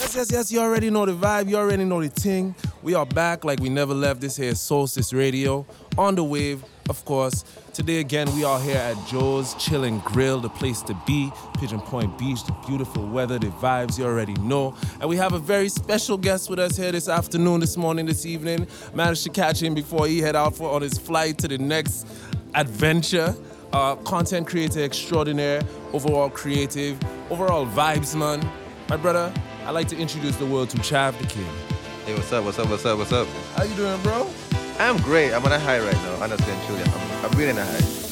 Yes, yes, yes. You already know the vibe. You already know the thing. We are back like we never left. This here Soulstice Radio on the wave, of course. Today again, we are here at Joe's Chillin' Grill, the place to be. Pigeon Point Beach, the beautiful weather, the vibes you already know. And we have a very special guest with us here this afternoon, this morning, this evening. Managed to catch him before he head out for on his flight to the next adventure. Uh, content creator extraordinaire, overall creative, overall vibes man. My brother, I'd like to introduce the world to Chavdakid. Hey, what's up? What's up? What's up? What's up? How you doing, bro? I'm great. I'm on a high right now. Honestly and truly, I'm, I'm really in a high.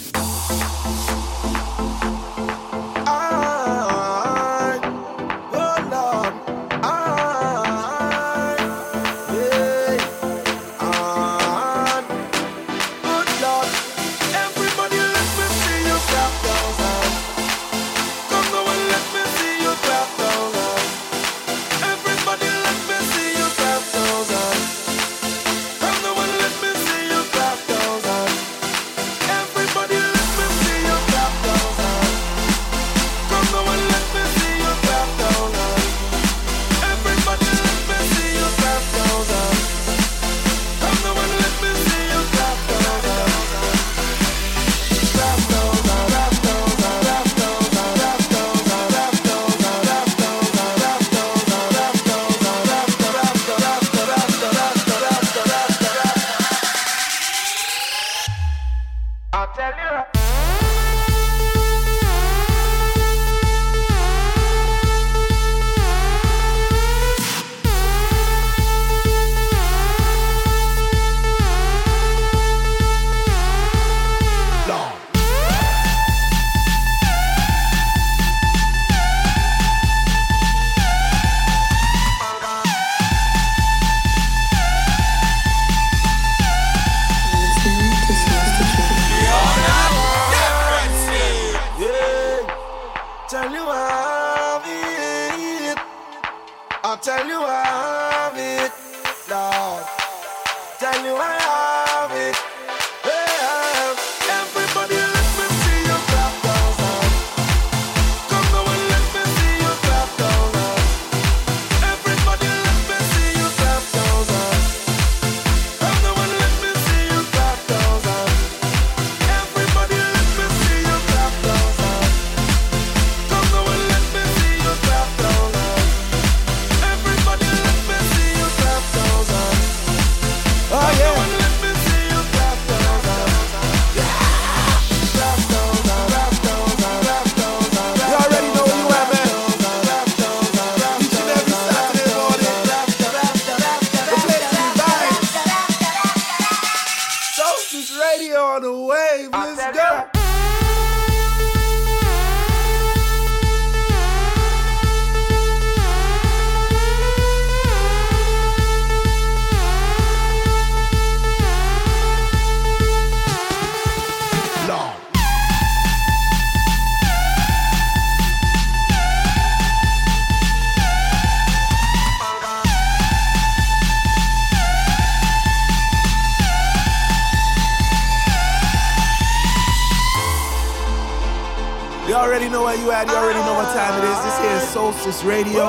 Already know where you at. You already know what time it is. This here is Soulstice Radio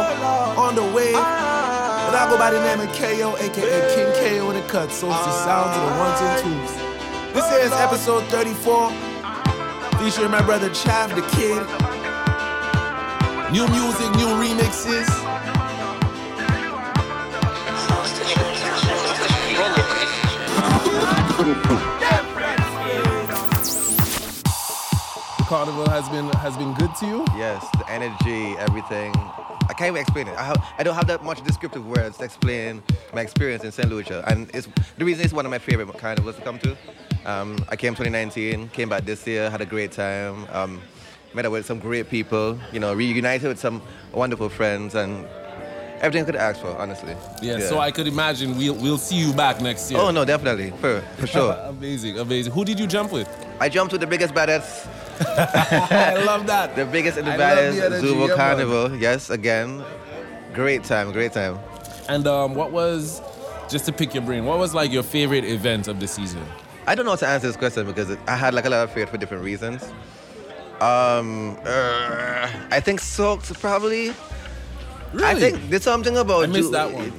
on the way. And I go by the name of Kayo, aka King Kayo in the cut. Soulstice sounds of the ones and twos. This here is episode 34. Featuring my brother Chav the Kid. New music, new remixes. The carnival has been has been good to you. Yes, the energy, everything. I can't even explain it. I, have, I don't have that much descriptive words to explain my experience in St. Lucia. And it's the reason it's one of my favorite carnivals to come to. Um, I came 2019, came back this year, had a great time. Um, met up with some great people, you know, reunited with some wonderful friends and everything I could ask for, honestly. Yeah, so I could imagine we'll we'll see you back next year. Oh, no, definitely, for, for sure. amazing, amazing. Who did you jump with? I jumped with the biggest, baddest, I love that. the biggest in the I love baddest the Zubo yeah, man. Carnival. Yes, again. Great time, great time. And um, what was just to pick your brain? What was like your favorite event of the season? I don't know how to answer this question because it, I had like a lot of fear for different reasons. Um, uh, I think soaked probably. Really? I think there's something about I missed you- that one.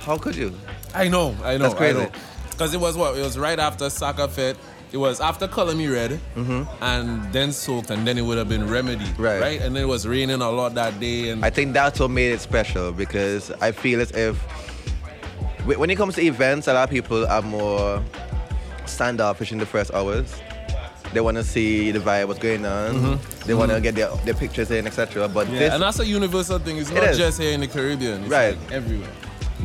How could you? I know, I know, That's crazy. Because it was what? It was right after Soccer Fit. It was after Color Me Red, and then Soaked, and then it would have been Remedy, Mm-hmm. Right. Right, and then it was raining a lot that day, and I think that's what made it special because I feel as if when it comes to events, a lot of people are more standoffish in the first hours. They want to see the vibe, what's going on. They want to get their, their pictures in, etc. But Mm-hmm. yeah, this, and that's a universal thing. It's not is. just here in the Caribbean, it's Right. like everywhere.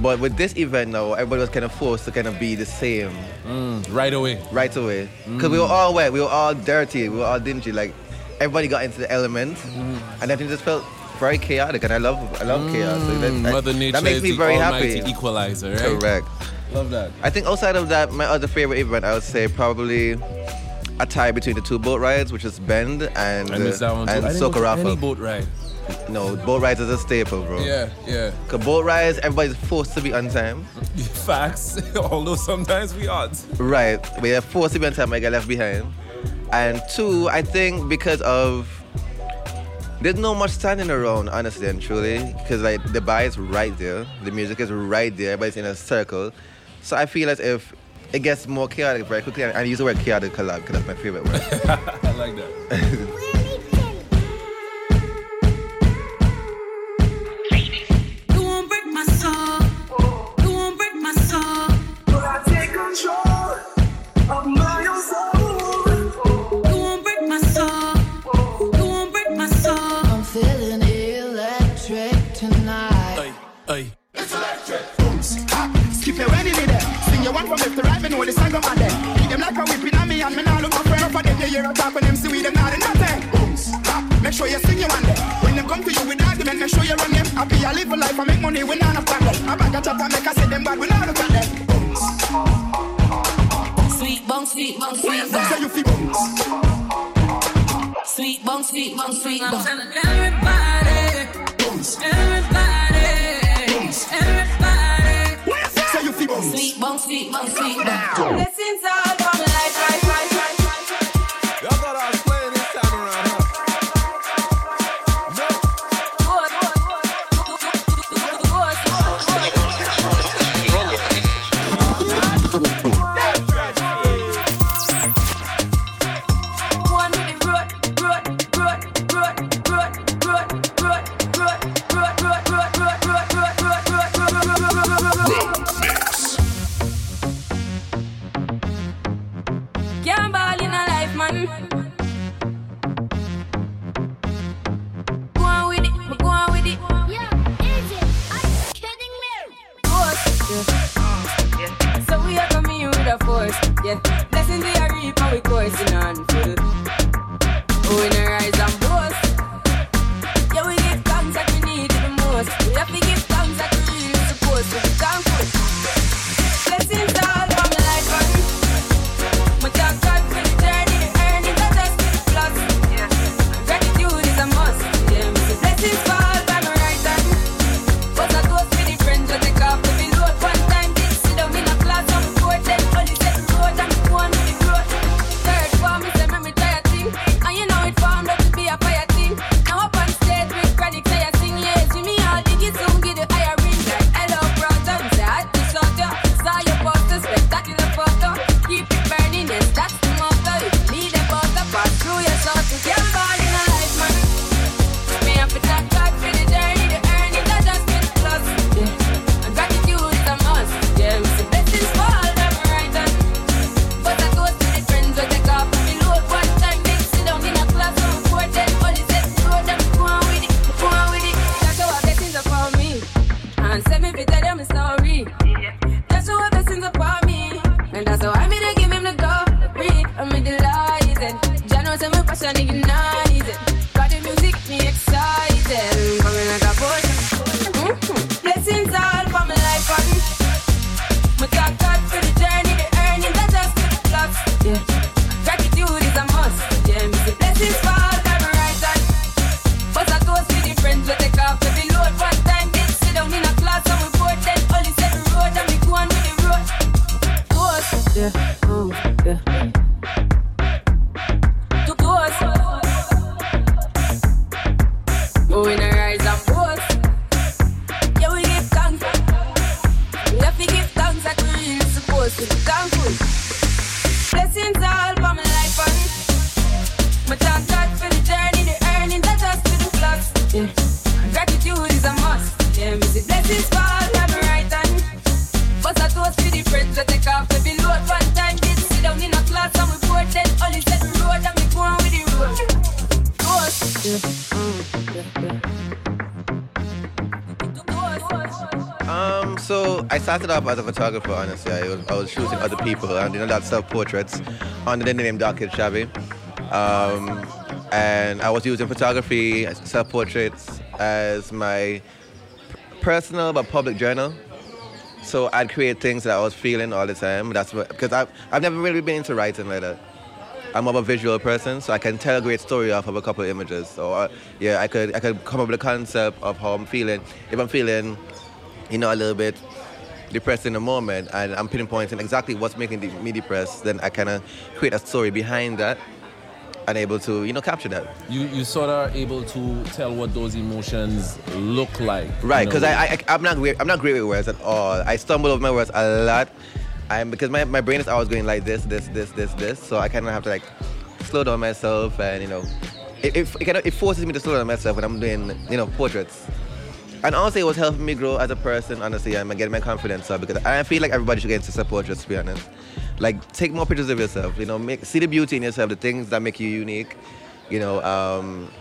But with this event now, everybody was kind of forced to kind of be the same mm, Right away. right away mm. because we were all wet, we were all dirty, we were all dingy. Like everybody got into the element, mm. and I think it just felt very chaotic. And I love, I love chaos. So that, Mm, Mother Nature that makes is me very happy. equalizer, right? Correct. Love that. I think outside of that, my other favorite event, I would say probably a tie between the two boat rides, which is Bend and I missed that one too. and didn't any boat ride. No, boat rides is a staple, bro. Yeah, yeah. Cause boat rides, everybody's forced to be on time. Facts. Although sometimes we aren't. Right, we are forced to be on time. I get left behind. And two, I think because of there's no much standing around, honestly and truly, because like the bar is right there, the music is right there, everybody's in a circle. So I feel as if it gets more chaotic very quickly, and I use the word chaotic a lot because that's my favorite word. I like that. Make sure you sing your one day. When them come to you with argument, make sure you run them. Happy I live a life, I make money, we not have them. I bag a chop and make I say them bad, we not look at them. Sweet bong, sweet bong, sweet bong. Say you feel booms. Sweet bong, sweet bong, sweet bong. I'm telling everybody. Everybody. Everybody. Say you feel booms. Sweet bong, sweet bong, sweet bong. Blessings all started off as a photographer, honestly. I was, I was shooting other people and you know that self portraits under the name Dark Kid Shabby. Um, and I was using photography, self portraits as my personal but public journal. So I'd create things that I was feeling all the time. That's what, because I've, I've never really been into writing like that. I'm more of a visual person, so I can tell a great story off of a couple of images. So uh, yeah, I could I could come up with a concept of how I'm feeling. If I'm feeling, you know, a little bit depressed in the moment, and I'm pinpointing exactly what's making me depressed, then I kind of create a story behind that and able to you know capture that. You you sort of able to tell what those emotions look like. Right, because I, I I'm not great I'm not great with words at all. I stumble over my words a lot. I'm because my, my brain is always going like this, this, this, this, this. So I kind of have to like slow down myself, and you know, it it, it, kind of, it forces me to slow down myself when I'm doing you know portraits. And honestly, it was helping me grow as a person. Honestly, I'm getting my confidence up because I feel like everybody should get into support, just To be honest, like take more pictures of yourself. You know, make see the beauty in yourself, the things that make you unique. You know, um,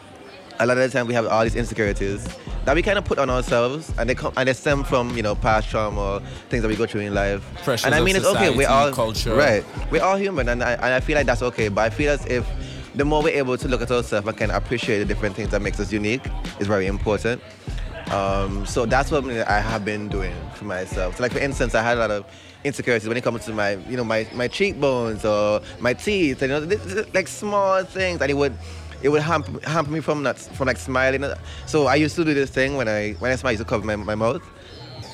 a lot of the time we have all these insecurities that we kind of put on ourselves, and they come and they stem from you know past trauma, things that we go through in life. Pressures and I mean, it's okay. We're all culture. right. We're all human, and I, and I feel like that's okay. But I feel as if the more we're able to look at ourselves and can appreciate the different things that makes us unique is very important. Um, so that's what I have been doing for myself. So like for instance, I had a lot of insecurities when it comes to my, you know, my, my cheekbones or my teeth, and, you know, like small things, and it would it would hamper, hamper me from not from like smiling. So I used to do this thing when I when I smile, I used to cover my, my mouth,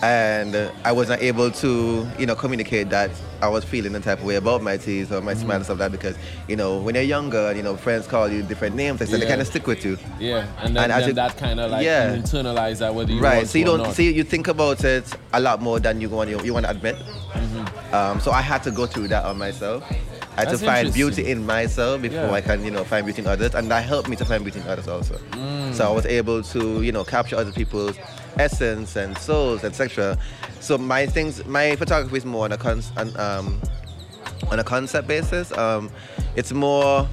and uh, I wasn't able to you know communicate that I was feeling the type of way about my teeth or my smile and stuff like that because you know when you're younger, you know friends call you different names, and yeah. they kind of stick with you. Yeah, and then, and then that kind of like yeah. you internalize that whether you right. So you don't see you think about it a lot more than you want you, you want to admit. Mm-hmm. Um, so I had to go through that on myself. I had to find beauty in myself before yeah. I can, you know, find beauty in others, and that helped me to find beauty in others also. Mm. So I was able to, you know, capture other people's essence and souls, etc. So my things, my photography is more on a con- on, um, on a concept basis. Um, it's more.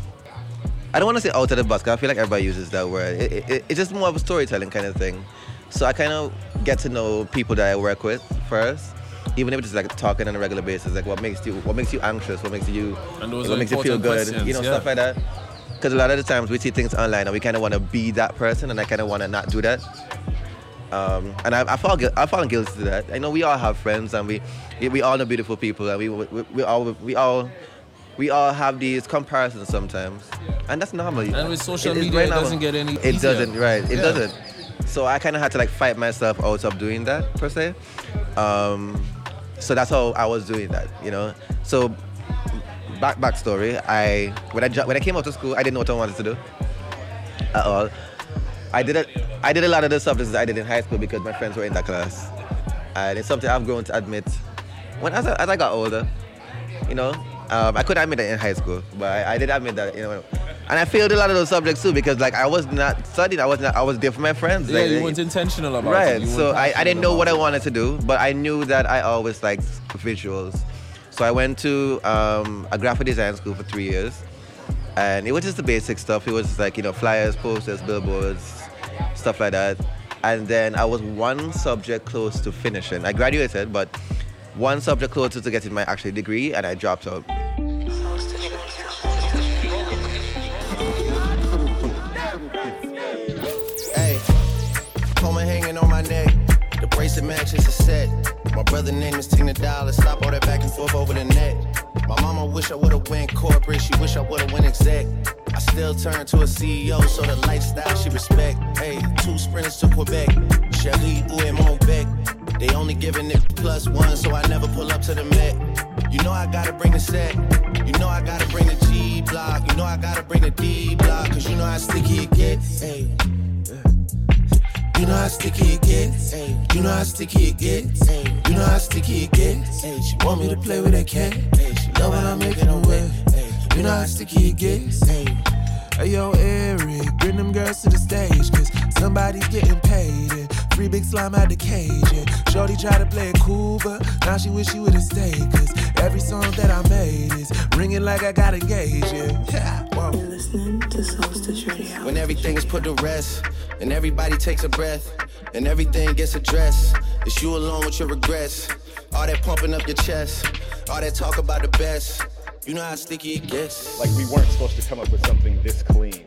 I don't want to say out of the box. Cause I feel like everybody uses that word. It, it, it's just more of a storytelling kind of thing. So I kind of get to know people that I work with first even if it's like talking on a regular basis, like what makes you what makes you anxious, what makes you what makes you feel good, you know, yeah. stuff like that. Because a lot of the times we see things online and we kind of want to be that person, and I kind of want to not do that. Um, and I, I fall I guilty to that. I know we all have friends, and we we all know beautiful people, and we we, we all we all we all have these comparisons sometimes, and that's normal. And with social it, media, it doesn't get any. It easier. doesn't, right? It yeah. doesn't. So I kind of had to like fight myself out of doing that per se. Um, so that's how I was doing that, you know. So back backstory, I when I when I came out of school, I didn't know what I wanted to do at all. I did it. I did a lot of the subjects I did in high school because my friends were in that class, and it's something I've grown to admit. When as I, as I got older, you know, um, I couldn't admit that in high school, but I, I, did admit that, you know. And I failed a lot of those subjects too because like I was not studying. I was not. I was there for my friends. Yeah, like, you weren't intentional about right. it. Right. So I, I didn't know what I wanted to do, but I knew that I always liked visuals. So I went to um, a graphic design school for three years, and it was just the basic stuff. It was like you know flyers, posters, billboards, stuff like that. And then I was one subject close to finishing. I graduated, but one subject closer to getting my actual degree, and I dropped out. matches set. My brother name is Tina Dollar. Stop all that back and forth over the net. My mama wish I would've went corporate. She wish I would've went exec. I still turn to a CEO, so the lifestyle she respect. Hey, two sprinters to Quebec. Cherie, ou et Montbec. They only giving it plus one, so I never pull up to the Met. You know I gotta bring the set. You know I gotta bring the G block. You know I gotta bring the D block. Cause you know how sticky it gets. Hey. You know how sticky it gets. You know how sticky it gets. You know how sticky it gets. She want me to play with that cat. She love when I'm making her wet. You know how sticky it gets. Hey yo, Eric, bring them girls to the stage, cause somebody's getting paid. And free big slime out the cage. And Shorty try to play it cool, but now she wish she would've stayed. Cause every song that I made is ringing like I got engaged. Yeah. Whoa. You're listening to Soulstice Radio. When everything is put to rest and everybody takes a breath, and everything gets addressed. It's you alone with your regrets. All that pumping up your chest, all that talk about the best. You know how sticky it gets. Like we weren't supposed to come up with something this clean.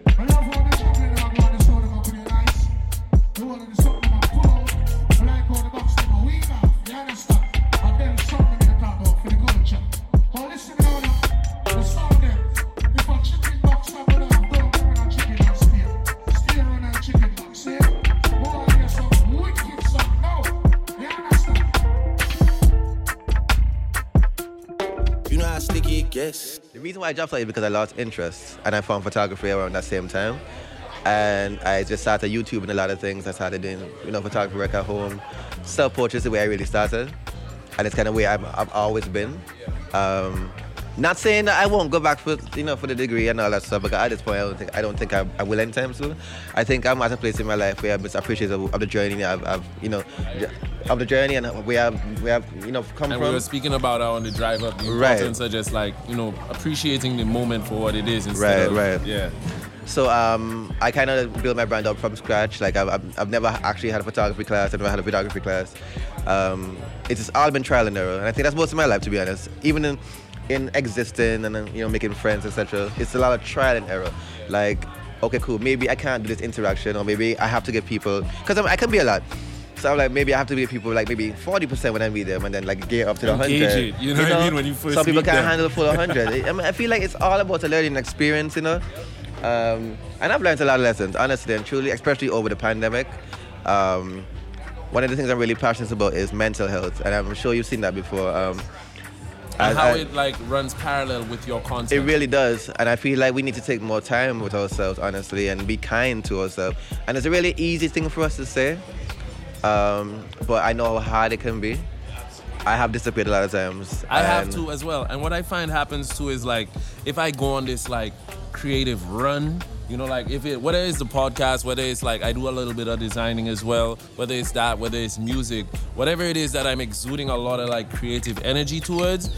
Reason why I dropped out is because I lost interest and I found photography around that same time. And I just started YouTube and a lot of things. I started doing, you know, photography work at home. Self portraits the way I really started. And it's kind of where I've, I've always been. Um, not saying that I won't go back for, you know, for the degree and all that stuff, because at this point I don't think I don't think I, I will anytime soon. I think I'm at a place in my life where I'm just appreciative of, of the journey I've, I've, you know, of the journey and where I've, where I've, you know, come And from. we were speaking about how on the drive up, the Right. importance of just like, you know, appreciating the moment for what it is Right, of, right. yeah. So um, I kind of built my brand up from scratch. Like I've, I've, I've never actually had a photography class. I've never had a photography class. Um, it's just all been trial and error, and I think that's most of my life, to be honest. Even in, in existing and you know making friends, etc. It's a lot of trial and error. Like, okay, cool. Maybe I can't do this interaction, or maybe I have to get people because I can be a lot. So I'm like, maybe I have to be people like maybe 40% when I meet them, and then like get up to the Engage 100. it, you know what I mean, when you first Some people meet can't them. handle the full 100. I, mean, I feel like it's all about a learning experience, you know. Um, and I've learned a lot of lessons, honestly and truly, especially over the pandemic. Um, one of the things I'm really passionate about is mental health, and I'm sure you've seen that before. Um, And how I- it like runs parallel with your content. it really does, and I feel like we need to take more time with ourselves, honestly, and be kind to ourselves. And it's a really easy thing for us to say, um, but I know how hard it can be. I have disappeared a lot of times. I have to as well. And what I find happens too is like if I go on this like creative run, you know, like if it whether it's the podcast, whether it's like I do a little bit of designing as well, whether it's that, whether it's music, whatever it is that I'm exuding a lot of like creative energy towards,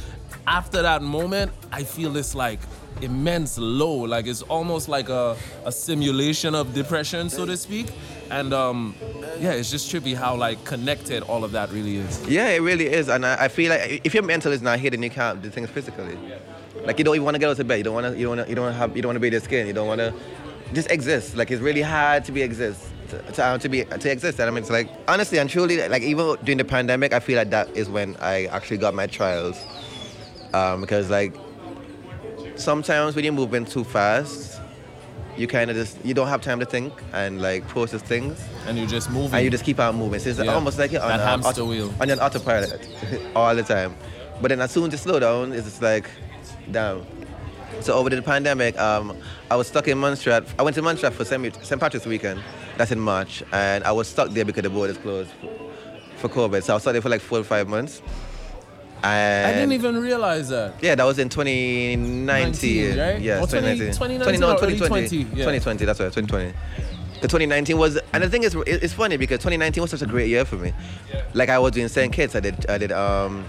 after that moment, I feel this like immense low. Like it's almost like a, a simulation of depression, so to speak. And um, yeah, it's just trippy how like connected all of that really is. Yeah, it really is, and I, I feel like if your mental is not here, then you can't do things physically. Like you don't even want to get out of bed. You don't want to. You don't want to. You don't have. You don't want to be the skin. You don't want to just exist. Like it's really hard to be exist. To, to, to be to exist. And I mean, it's like honestly and truly, like even during the pandemic, I feel like that is when I actually got my trials. Um, because like sometimes when you're moving too fast, you kind of just you don't have time to think and like process things. And you just move, And you just keep on moving. So it's Yeah. almost like you're on, a- hamster auto- wheel. on an autopilot all the time. But then as soon as you slow down, it's just like, damn. So over the pandemic, um, I was stuck in Montserrat. I went to Montserrat for St. Patrick's weekend. That's in March. And I was stuck there because the borders closed for, for COVID. So I was stuck there for like four or five months. And I didn't even realize that. yeah, that was in 2019. 19, right? Yeah, Or 20 2019. 2019 no, 2020. 20, yeah. 2020, that's right, 2020. The 2019 was, and the thing is, it's funny because 2019 was such a great year for me. Like I was doing St. Kitts, I did, I did, um,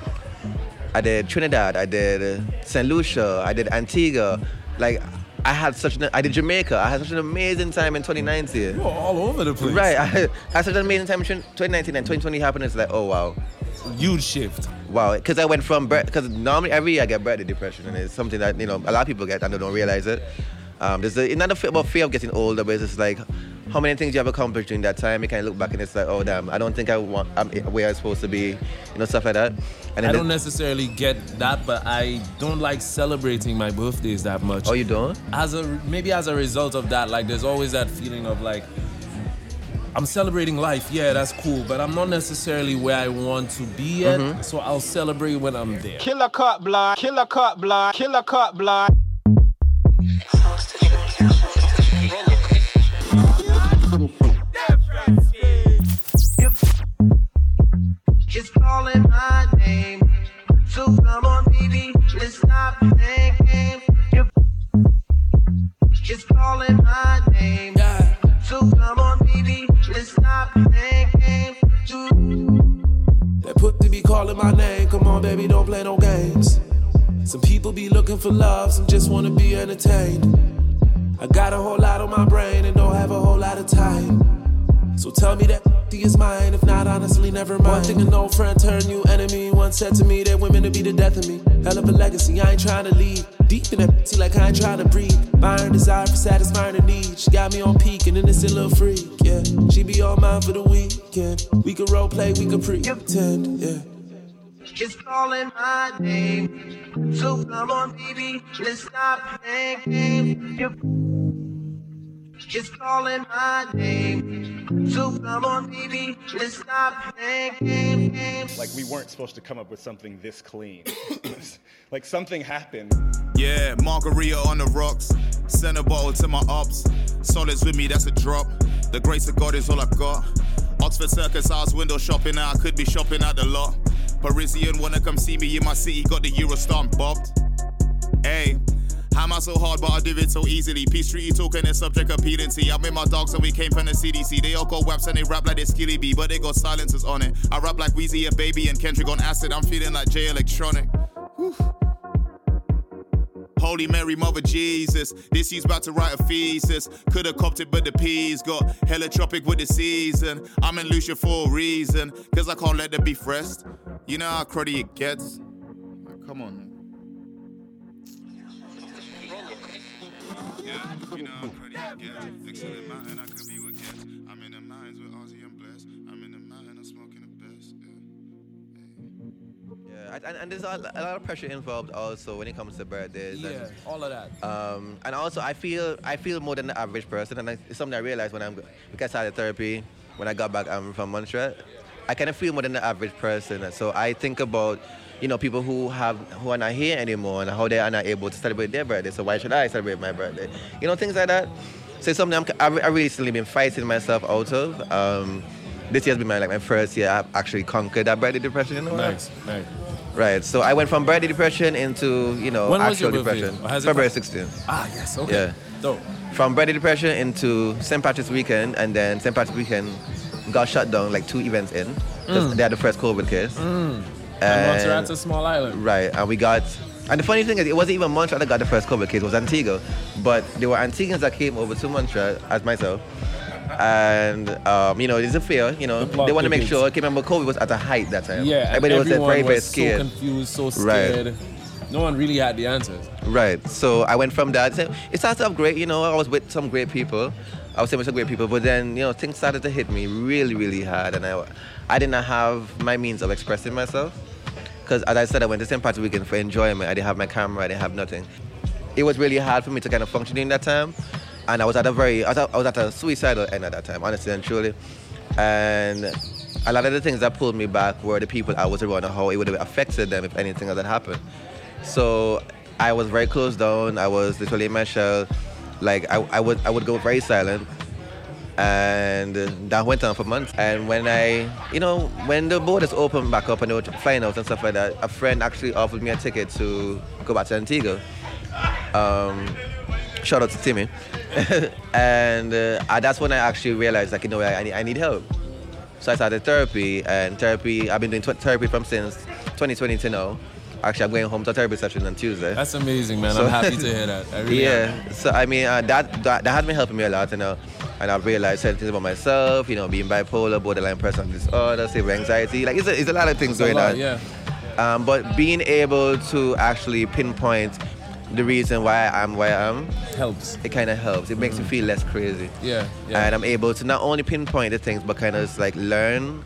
I did Trinidad, I did St. Lucia, I did Antigua. Like I had such, an, I did Jamaica. I had such an amazing time in 2019. You're all over the place. Right, I had, I had such an amazing time in 2019 and 2020 happened. It's like, oh wow. Huge shift. Wow, because I went from because normally every year I get birthday depression, and it's something that you know a lot of people get and they don't realize it. Um, there's a, another fear about fear of getting older, but it's just like how many things you have accomplished during that time. You kind of look back and it's like, oh damn, I don't think I want I'm where I'm supposed to be, you know, stuff like that. And I don't necessarily get that, but I don't like celebrating my birthdays that much. Oh, you don't? As a maybe as a result of that, like there's always that feeling of like I'm celebrating life. Yeah, that's cool, but I'm not necessarily where I want to be yet. Mm-hmm. So I'll celebrate when I'm there. Killer cut block, killer cut block, killer cut block. It's calling my name. So come on, baby, let's stop playing games. It's calling my name. Yeah. So come on, baby, let's stop playing games. Put to be calling my name. Come on, baby, don't play no games. Some people be looking for love, some just wanna be entertained. I got a whole lot on my brain and don't have a whole lot of time. So tell me that he is mine. If not, honestly, never mind. One thing an old friend turned new enemy. Once said to me that women to be the death of me. Hell of a legacy, I ain't trying to leave. Deep in that see like I ain't trying to breathe. My iron desire for satisfying a need. She got me on peak, an innocent little freak. Yeah, she be all mine for the weekend. We could role play, we could pretend. Yeah. It's calling my name. So come on, baby, let's stop playing games. It's calling my name. So come on, baby, let's stop playing games. Like we weren't supposed to come up with something this clean. like something happened. Yeah, margarita on the rocks. Send a bottle to my ops. Solids with me, that's a drop. The grace of God is all I've got. Oxford Circus, I was window shopping now. I could be shopping at the lot. Parisian wanna come see me in my city, got the Eurostar bobbed. Hey, I so hard, but I do it so easily? Peace treaty talking is subject of penalty. I'm with my dogs and we came from the CDC. They all got waps and they rap like they skilly bee, but they got silencers on it. I rap like Weezy, a baby, and Kendrick on acid. I'm feeling like J Electronic. Holy Mary, Mother Jesus. This you's about to write a thesis. Coulda copped it, but the peas got hella tropic with the season. I'm in Lucia for a reason, cause I can't let the beef rest. You know how cruddy it gets. Come on. Yeah, you know how cruddy it gets. Excellent mountain, I could be with Gets. I'm in the mountains with Ozzy and Bless. I'm in the mountain, I'm smoking the best. Yeah, and, and there's a, a lot of pressure involved also when it comes to birthdays. Yeah, and, all of that. Um, and also, I feel I feel more than the average person, and I, it's something I realized when I'm because I started therapy when I got back um, from Montserrat. I kind of feel more than the average person, so I think about you know people who have who are not here anymore and how they are not able to celebrate their birthday. So why should I celebrate my birthday? You know things like that. So it's something I'm, I've, I've recently been fighting myself out of. Um, this year's been my like my first year I've actually conquered that birthday depression. You know? Nice, nice. Right. So I went from birthday depression into you know When actual depression. Or has it February 16th. Ah, yes, okay. Yeah. Dope. From birthday depression into St. Patrick's weekend, and then St. Patrick's weekend got shut down like two events in. 'cause Mm. They had the first COVID case. Mm. And Montserrat's a small island. Right, and we got. And the funny thing is, it wasn't even Montserrat that got the first COVID case. It was Antigua, but there were Antiguans that came over to Montserrat, as myself. And um, you know, it's a fear. You know, plot they want to make sure. I remember COVID was at a height that time. Yeah, and everybody was everyone very, very was scared. so confused, so scared. Right. scared. No one really had the answers. Right. So I went from that. It started off great, you know. I was with some great people. I was with some great people, but then you know things started to hit me really, really hard, and I, I did not have my means of expressing myself. Because as I said, I went to St. Patrick's Weekend for enjoyment. I didn't have my camera. I didn't have nothing. It was really hard for me to kind of function in that time, and I was at a very, I was at, I was at a suicidal end at that time, honestly and truly. And a lot of the things that pulled me back were the people I was around and how it would have affected them if anything had happened. So I was very closed down. I was literally in my shell. Like I, I would I would go very silent. And that went on for months. And when I, you know, when the borders opened back up and they were flying out and stuff like that, a friend actually offered me a ticket to go back to Antigua. Um, shout out to Timmy. and uh, that's when I actually realized, like, you know, I, I need, help. So I started therapy, and therapy, I've been doing therapy from since 2020 to now. Actually, I'm going home to a therapy session on Tuesday. That's amazing, man. I'm happy to hear that. I really yeah. am. So I mean, uh, that, that that has been helping me a lot, you know. And I've realized certain things about myself, you know, being bipolar, borderline personality disorder, severe anxiety. Like, it's a, it's a lot of things It's going lot, on. yeah. Um, but being able to actually pinpoint the reason why I'm where I am helps. It kind of helps. It makes me feel less crazy. Yeah, yeah. And I'm able to not only pinpoint the things, but kind of like learn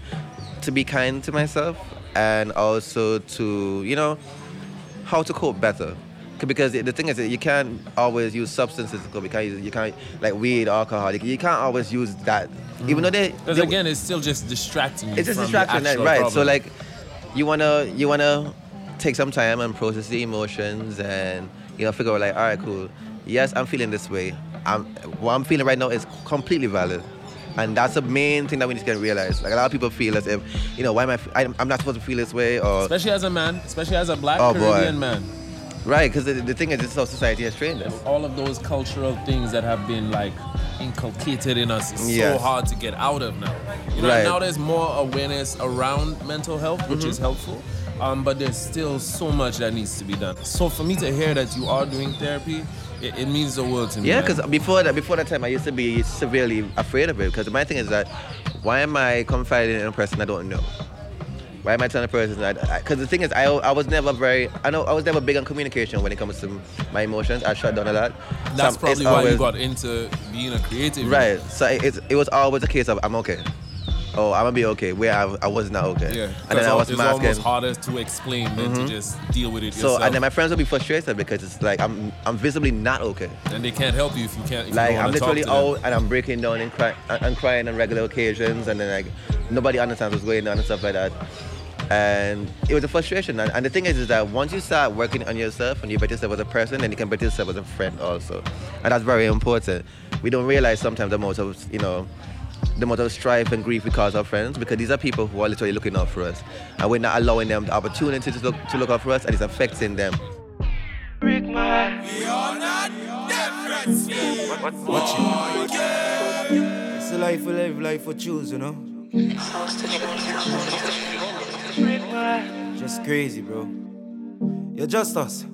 to be kind to myself and also to, you know, how to cope better. Because the thing is that you can't always use substances to cope. You can't, use- you can't like weed, alcohol. You can't always use that. Even though mm-hmm. they, Because they- again, it's still just distracting you. it's just distracting, right? right. problem. So like, you wanna you wanna take some time and process the emotions and you know figure out like, all right, cool. Yes, I'm feeling this way. I'm what I'm feeling right now is completely valid. And that's the main thing that we need to get realized. Like a lot of people feel as if, you know, why am I? f- I'm not supposed to feel this way, or especially as a man, especially as a black Oh, boy. Caribbean man. right? Because the, the thing is, this is how society has trained us. All of those cultural things that have been like inculcated in us is so hard to get out of now. You know, Right. now there's more awareness around mental health, which Mhm. is helpful. Um, but there's still so much that needs to be done. So for me to hear that you are doing therapy it, it means the world to me. Yeah, because before that, before that time, I used to be severely afraid of it. Because my thing is that, why am I confiding in a person I don't know? Why am I telling a person that? Because the thing is, I, I was never very, I know I was never big on communication when it comes to my emotions. I shut down a lot. That's So probably why you always- got into being a creative. Right. So it, it was always a case of I'm okay. Oh, I'm gonna be okay. Where I, I was not okay. Yeah, And then I was it's masking. almost harder to explain than to Mhm. just deal with it So yourself. and then my friends will be frustrated because it's like I'm I'm visibly not okay. and they can't help you if you can't. If Like you I'm literally out and I'm breaking down and, cry, and and crying on regular occasions, and then like nobody understands what's going on and stuff like that. And it was a frustration. And, and the thing is, is that once you start working on yourself and you better yourself as a person, then you can better yourself as a friend also. And that's very important. We don't realize sometimes the most of you know the amount of strife and grief we cause our friends because these are people who are literally looking out for us, and we're not allowing them the opportunity to look to look out for us, and it's affecting them. Watch it. It's a life we live, life we choose, you know. Just crazy, bro. You're just us.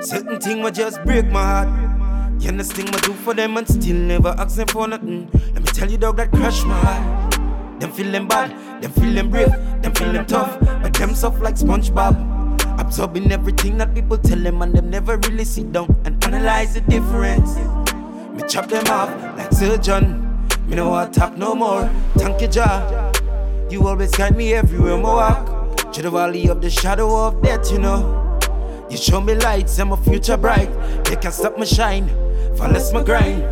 Certain thing will just break my heart. You understand what do for them and still never ask them for nothing. Let me tell you, dog, that crush my heart. Them feel them bad, them feel them brave, them feel them tough, but them soft like SpongeBob. Absorbing everything that people tell them and them never really sit down and analyze the difference. Me chop them off like surgeon. Me no want talk no more. Thank you, Jah. You always guide me everywhere I walk. To the valley of the shadow of death, you know. You show me lights and my future bright. They can't stop my shine, follow my grind.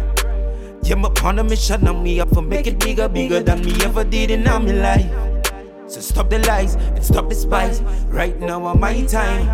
Yeah, I'm upon a mission and me up for make it bigger, bigger than me ever did in all my life. So stop the lies and stop the spies. Right now on my time.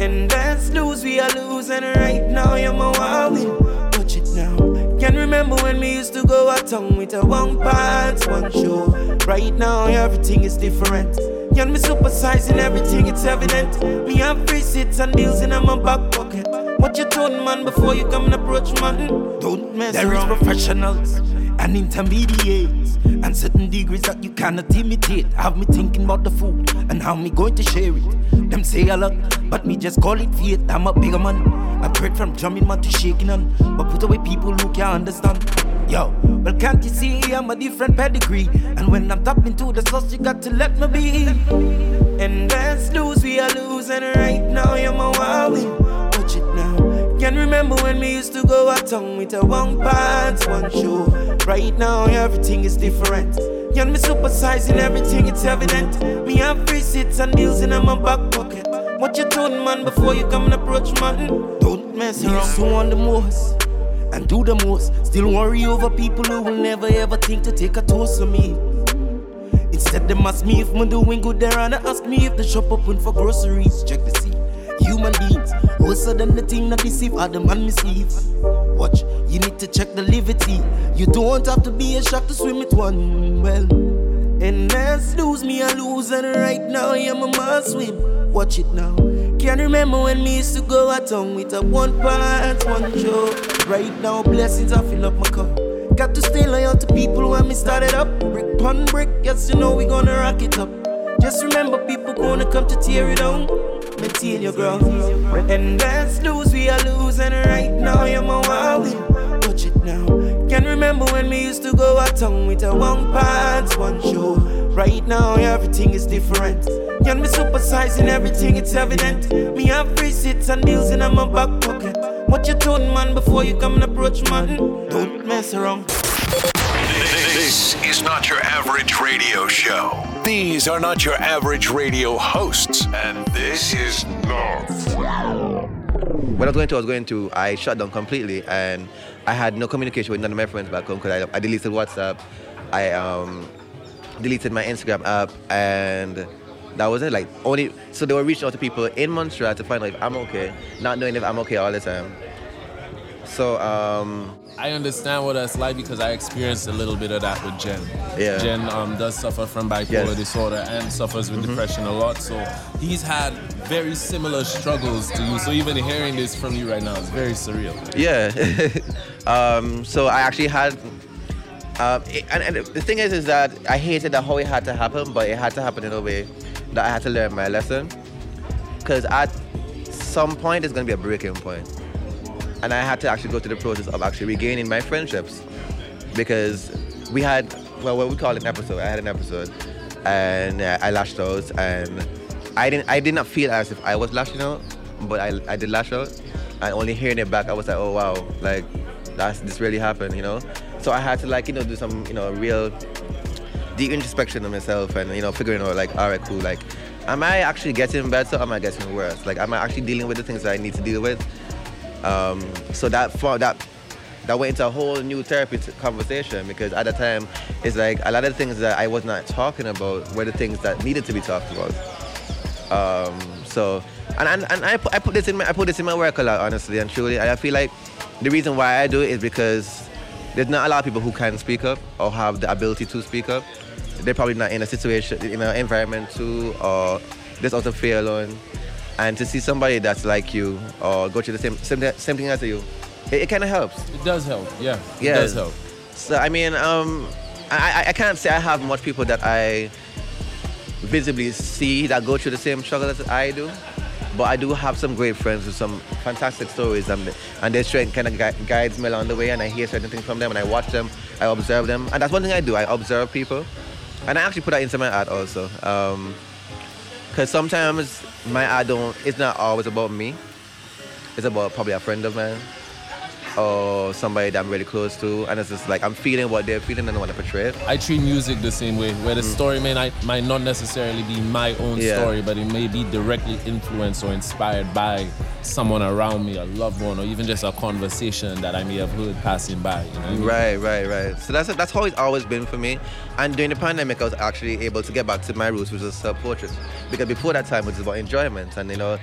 And let's lose, we are losing right now. You're my wild win. Watch it now. Can remember when we used to go out town with a one pants, one show. Right now everything is different. Can me supersizing everything, it's evident. Me have free seats and deals in my back pocket. What you told man before you come and approach man? Don't mess there around. There is professionals and intermediates and certain degrees that you cannot imitate. Have me thinking about the food and how me going to share it. Them say a lot, but me just call it fate. I'm a bigger man. I prayed from drumming man to shaking on, but put away people who can't understand. Yo, well can't you see I'm a different pedigree? And when I'm tapping to the source, you got to let me be. And let's lose, we are losing right now. You're my wild Can remember when we used to go out town with a one pants, one show. Right now everything is different. Can me supersizing everything, it's evident. Me have free seats and deals in my back pocket. What you told man before you come and approach man? Don't mess around. Used to want the most and do the most. Still worry over people who will never ever think to take a toast of me. Instead, they ask me if I'm doing good there and they ask me if the shop open for groceries. Check the see. Human beings, worse than the thing that deceive are the man mislead. Watch, you need to check the liberty. You don't have to be a shark to swim with one well. And let's lose me I lose, loser right now. I am a must swim. Watch it now. Can't remember when me used to go out town with a one pants, one show. Right now, blessings I fill up my cup. Got to stay loyal to people when me started up. Brick pun brick, yes, you know we gonna rock it up. Just remember, people gonna come to tear it down. Maintain you ground. And let's lose, we are losing right now. You're my wild. Watch it now. Can remember when we used to go out town with a one pants, one show. Right now, everything is different. Can me supersizing everything, it's evident. Me have free seats and deals in my back pocket. What you told man before you come and approach man? Don't mess around. This is not your average radio show. These are not your average radio hosts. And this is not. When I was going to, I was going to, I shut down completely and I had no communication with none of my friends back home because I, I deleted WhatsApp, I um, deleted my Instagram app, and that was it. Like only, so they were reaching out to people in Montserrat to find out if I'm okay, not knowing if I'm okay all the time. So um, I understand what that's like because I experienced a little bit of that with Jen. Yeah. Jen um, does suffer from bipolar Yes. Mm-hmm. disorder and suffers with depression a lot. So he's had very similar struggles to you. So even hearing this from you right now is very surreal. Yeah. um, so I actually had, um, it- and, and the thing is, is that I hated that how it had to happen, but it had to happen in a way that I had to learn my lesson. Because at some point, it's gonna be a breaking point. And I had to actually go through the process of actually regaining my friendships because we had well what we call it an episode. I had an episode, and uh, I lashed out, and I didn't I did not feel as if I was lashing out, but I I did lash out, and only hearing it back, I was like, oh wow, like that's this really happened, you know. So I had to like you know do some you know real deep introspection of myself and you know figuring out like all right cool like am I actually getting better or am I getting worse like am I actually dealing with the things that I need to deal with um, so that for that that went into a whole new therapy conversation because at the time it's like a lot of the things that I was not talking about were the things that needed to be talked about. Um, so and, and, and I, put, I put this in my I put this in my work a lot honestly and truly. I feel like the reason why I do it is because there's not a lot of people who can speak up or have the ability to speak up. They're probably not in a situation, in an environment too, or just out of fear alone. And to see somebody that's like you or go through the same same, same thing as you, it, it kind of helps. It does help, yeah. Yeah. It does help. So I mean, um, I, I can't say I have much people that I visibly see that go through the same struggle as I do. But I do have some great friends with some fantastic stories, and, and their strength kind of gui- guides me along the way. And I hear certain things from them, and I watch them, I observe them, and that's one thing I do. I observe people, and I actually put that into my art also. Because sometimes my art don't, it's not always about me. It's about probably a friend of mine or somebody that I'm really close to. And it's just like I'm feeling what they're feeling and I want to portray it. I treat music the same way, where the story may not, might not necessarily be my own Mm. Yeah. story, but it may be directly influenced or inspired by someone around me, a loved one, or even just a conversation that I may have heard passing by. You know I mean? Right, right, right. So that's that's how it's always been for me. And during the pandemic, I was actually able to get back to my roots, which was self-portrait. Because before that time, it was about enjoyment, and you know,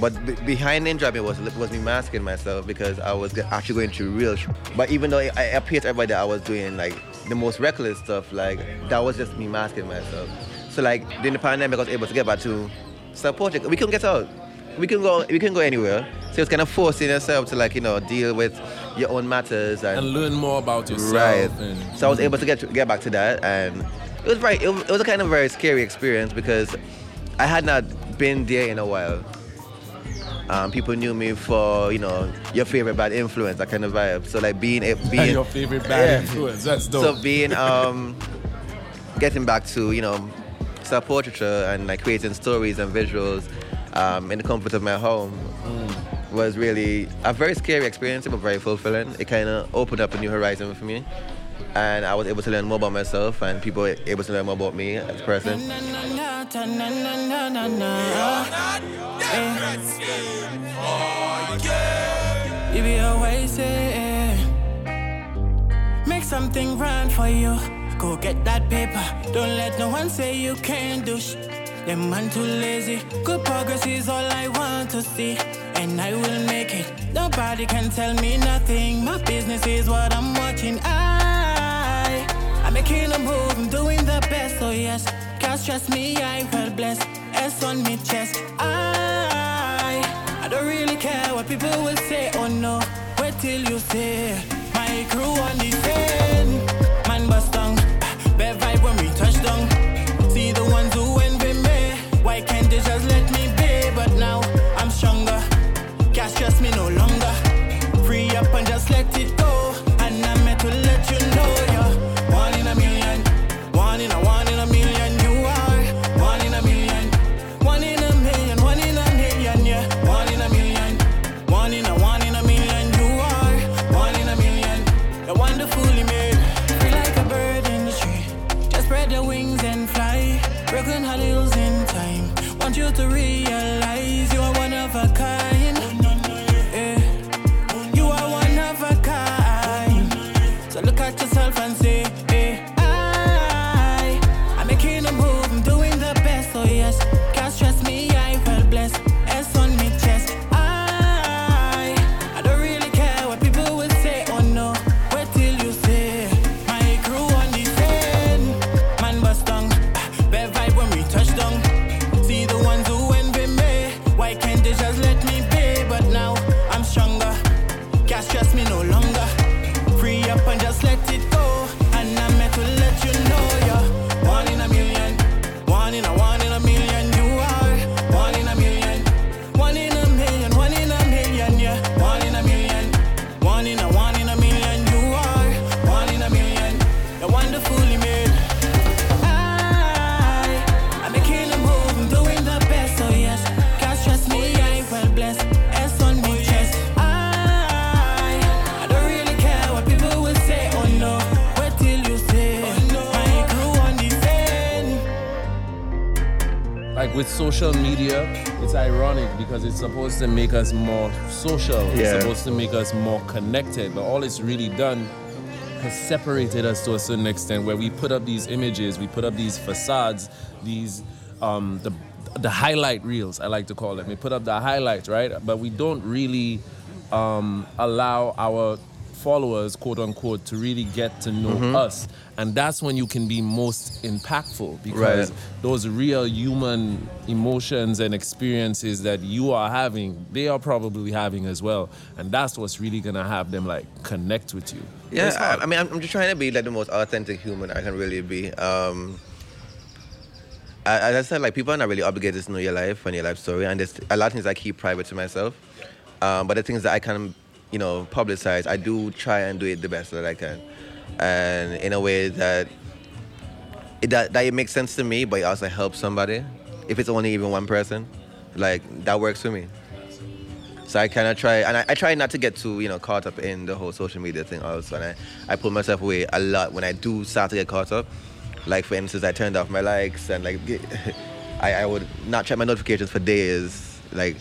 but b- behind the enjoyment was was me masking myself because I was actually going through real. Sh- but even though it, it appeared to everybody that I was doing like the most reckless stuff, like that was just me masking myself. So like during the pandemic, I was able to get back to self-portrait. We couldn't get out. We can go. We can go anywhere. So it's kind of forcing yourself to like you know deal with your own matters and, And learn more about yourself. Right. And, So I was able to get get back to that, and it was very. It it was a kind of very scary experience because I had not been there in a while. Um, people knew me for you know your favorite bad influence, that kind of vibe. So like being a- being Your favorite bad influence, that's dope. So being um, getting back to you know self portraiture and like creating stories and visuals um, in the comfort of my home was really a very scary experience, but very fulfilling. It kind of opened up a new horizon for me. And I was able to learn more about myself, and people were able to learn more about me as a person. Make something run for you. Go get that paper. Don't let no one say you can't do sh. Them man too lazy. Good progress is all I want to see. And I will make it. Nobody can tell me nothing. My business is what I'm watching. I, I'm making a move. I'm doing the best. Oh yes. Can't stress me. I well blessed. S on me chest. I, I don't really care what people will say. Oh no. Till you say. My crew on the scene. Supposed to make us more social. Yeah. It's supposed to make us more connected. But all it's really done has separated us to a certain extent where we put up these images, we put up these facades, these um, the the highlight reels, I like to call them. We put up the highlights, right? But we don't really um, allow our followers, quote unquote, to really get to know Mhm. us. And that's when you can be most impactful because Right. those real human emotions and experiences that you are having, they are probably having as well. And that's what's really gonna have them like connect with you. Yeah. I, I mean, I'm, I'm just trying to be like the most authentic human I can really be. Um, as I said, like people are not really obligated to know your life and your life story, and there's a lot of things I keep private to myself. Um, but the things that I can, you know, publicize, I do try and do it the best that I can, and in a way that it that, that it makes sense to me, but it also helps somebody. If it's only even one person, like that works for me. So I kind of try, and I, I try not to get too, you know, caught up in the whole social media thing also. And I, I pull myself away a lot when I do start to get caught up. Like, for instance, I turned off my likes and, like, I, I would not check my notifications for days. Like,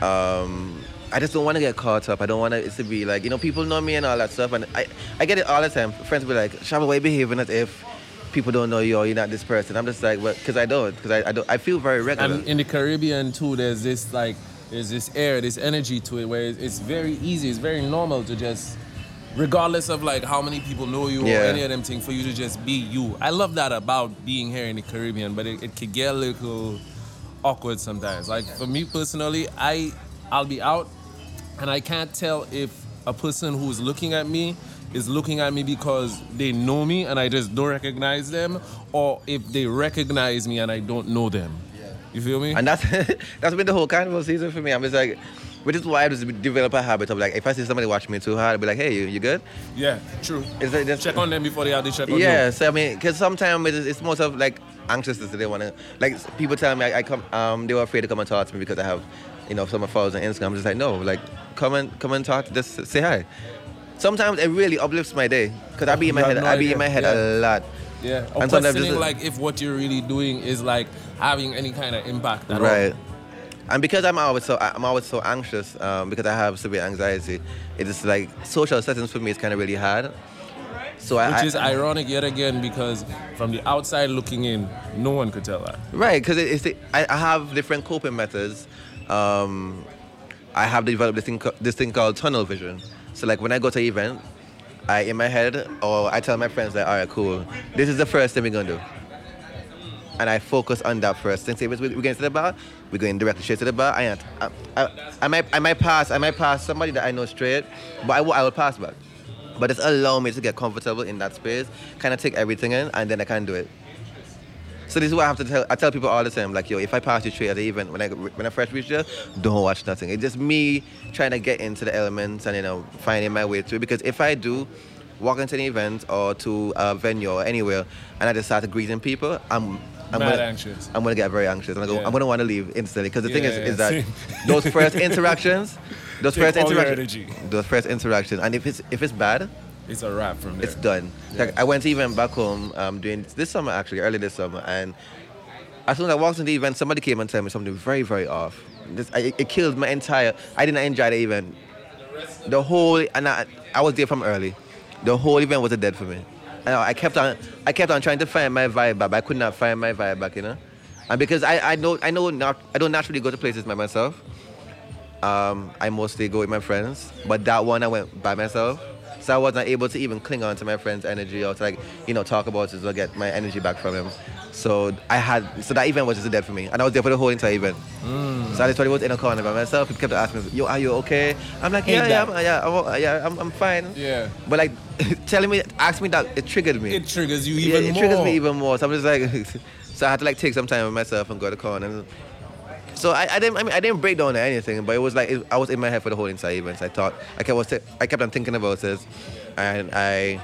um, I just don't want to get caught up. I don't want it to be like, you know, people know me and all that stuff. And I, I get it all the time. Friends will be like, Shabba, why you behaving as if people don't know you or you're not this person? I'm just like, well, because I don't. Because I, I, don't, I feel very regular. And in the Caribbean too, there's this like there's this air, this energy to it where it's, very easy, it's very normal to just regardless of like how many people know you Yeah. or any of them things for you to just be you. I love that about being here in the Caribbean, but it, it could get a little awkward sometimes. Like for me personally, I I'll be out and I can't tell if a person who's looking at me is looking at me because they know me and I just don't recognize them, or if they recognize me and I don't know them. You feel me? And that's that's been the whole carnival season for me. I'm just like, which is why I just develop a habit of like, if I see somebody watching me too hard, I'll be like, hey, you, you good? Yeah, true. It's like just, check on them before they have to check on yeah, you. so I mean, because sometimes it's, it's more of like anxiousness that they want to, like people tell me I, I come, um, they were afraid to come and talk to me because I have, you know, if someone follows on Instagram. I'm just like, no, like come and come and talk, just say hi. Sometimes it really uplifts my day because I be in my head, no I be idea. in my head Yeah. a lot. Yeah, or And sometimes just- like if what you're really doing is like having any kind of impact at all. right. And because I'm always so I'm always so anxious um, because I have severe anxiety, it is like social settings for me is kind of really hard. So I, Which I- is ironic yet again because from the outside looking in, no one could tell that. Right, because it, it's the, I, I have different coping methods. Um, I have developed this thing, this thing called tunnel vision. So like when I go to an event, I in my head or I tell my friends like, all right, cool, this is the first thing we're gonna do. And I focus on that first thing. Say, we're going to the bar, we're going directly straight to the bar. I, I, I, I might, I might pass, I might pass somebody that I know straight, but I will, I will pass back. But it's allow me to get comfortable in that space, kind of take everything in, and then I can do it. So this is what I have to tell. I tell people all the time, like, yo, if I pass you straight at the event when I when I first reach there, don't watch nothing. It's just me trying to get into the elements and you know finding my way through. Because if I do walk into an event or to a venue or anywhere, and I just start greeting people, I'm I'm Mad gonna, anxious. I'm gonna get very anxious, and I go, Yeah. I'm gonna want to leave instantly. Because the thing is, yeah, is that those first interactions, those Take first interactions, those first interactions, and if it's if it's bad, It's a wrap from there. it's done. Like I went to event back home um, doing this summer actually, early this summer, and as soon as I walked into the event, somebody came and told me something very, very off. This, I, it killed my entire. I didn't enjoy the event. The whole and I, I was there from early. The whole event was a dead for me. And I kept on, I kept on trying to find my vibe back. But I could not find my vibe back, you know. And because I, I know, I know not, I don't naturally go to places by myself. Um, I mostly go with my friends, but that one I went by myself. So I wasn't able to even cling on to my friend's energy or to like, you know, talk about it or get my energy back from him. So I had, so that event was just dead for me. And I was there for the whole entire event. Mm. So I literally was in a corner by myself. People kept asking me, yo, are you okay? I'm like, yeah, yeah. I'm, yeah, I'm, yeah, I'm, I'm fine. Yeah. But like, telling me, asking me that, it triggered me. It triggers you Yeah, even it more. triggers me even more. So I'm just like, so I had to like take some time with myself and go to the corner. And so I, I didn't, I mean, I didn't break down or anything, but it was like it, I was in my head for the whole entire event. So I thought, I kept, was, I kept on thinking about it, and I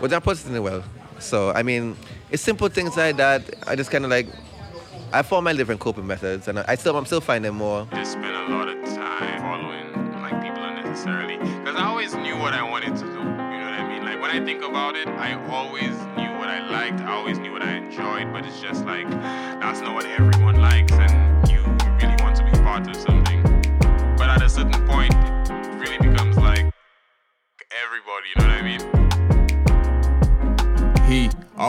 was not processing it well. So I mean, it's simple things like that. I just kind of like, I found my different coping methods, and I, still, I'm still finding more. just spend a lot of time following like people unnecessarily because I always knew what I wanted to do. You know what I mean? Like when I think about it, I always knew what I liked. I always knew what I enjoyed, but it's just like that's not what everyone likes, and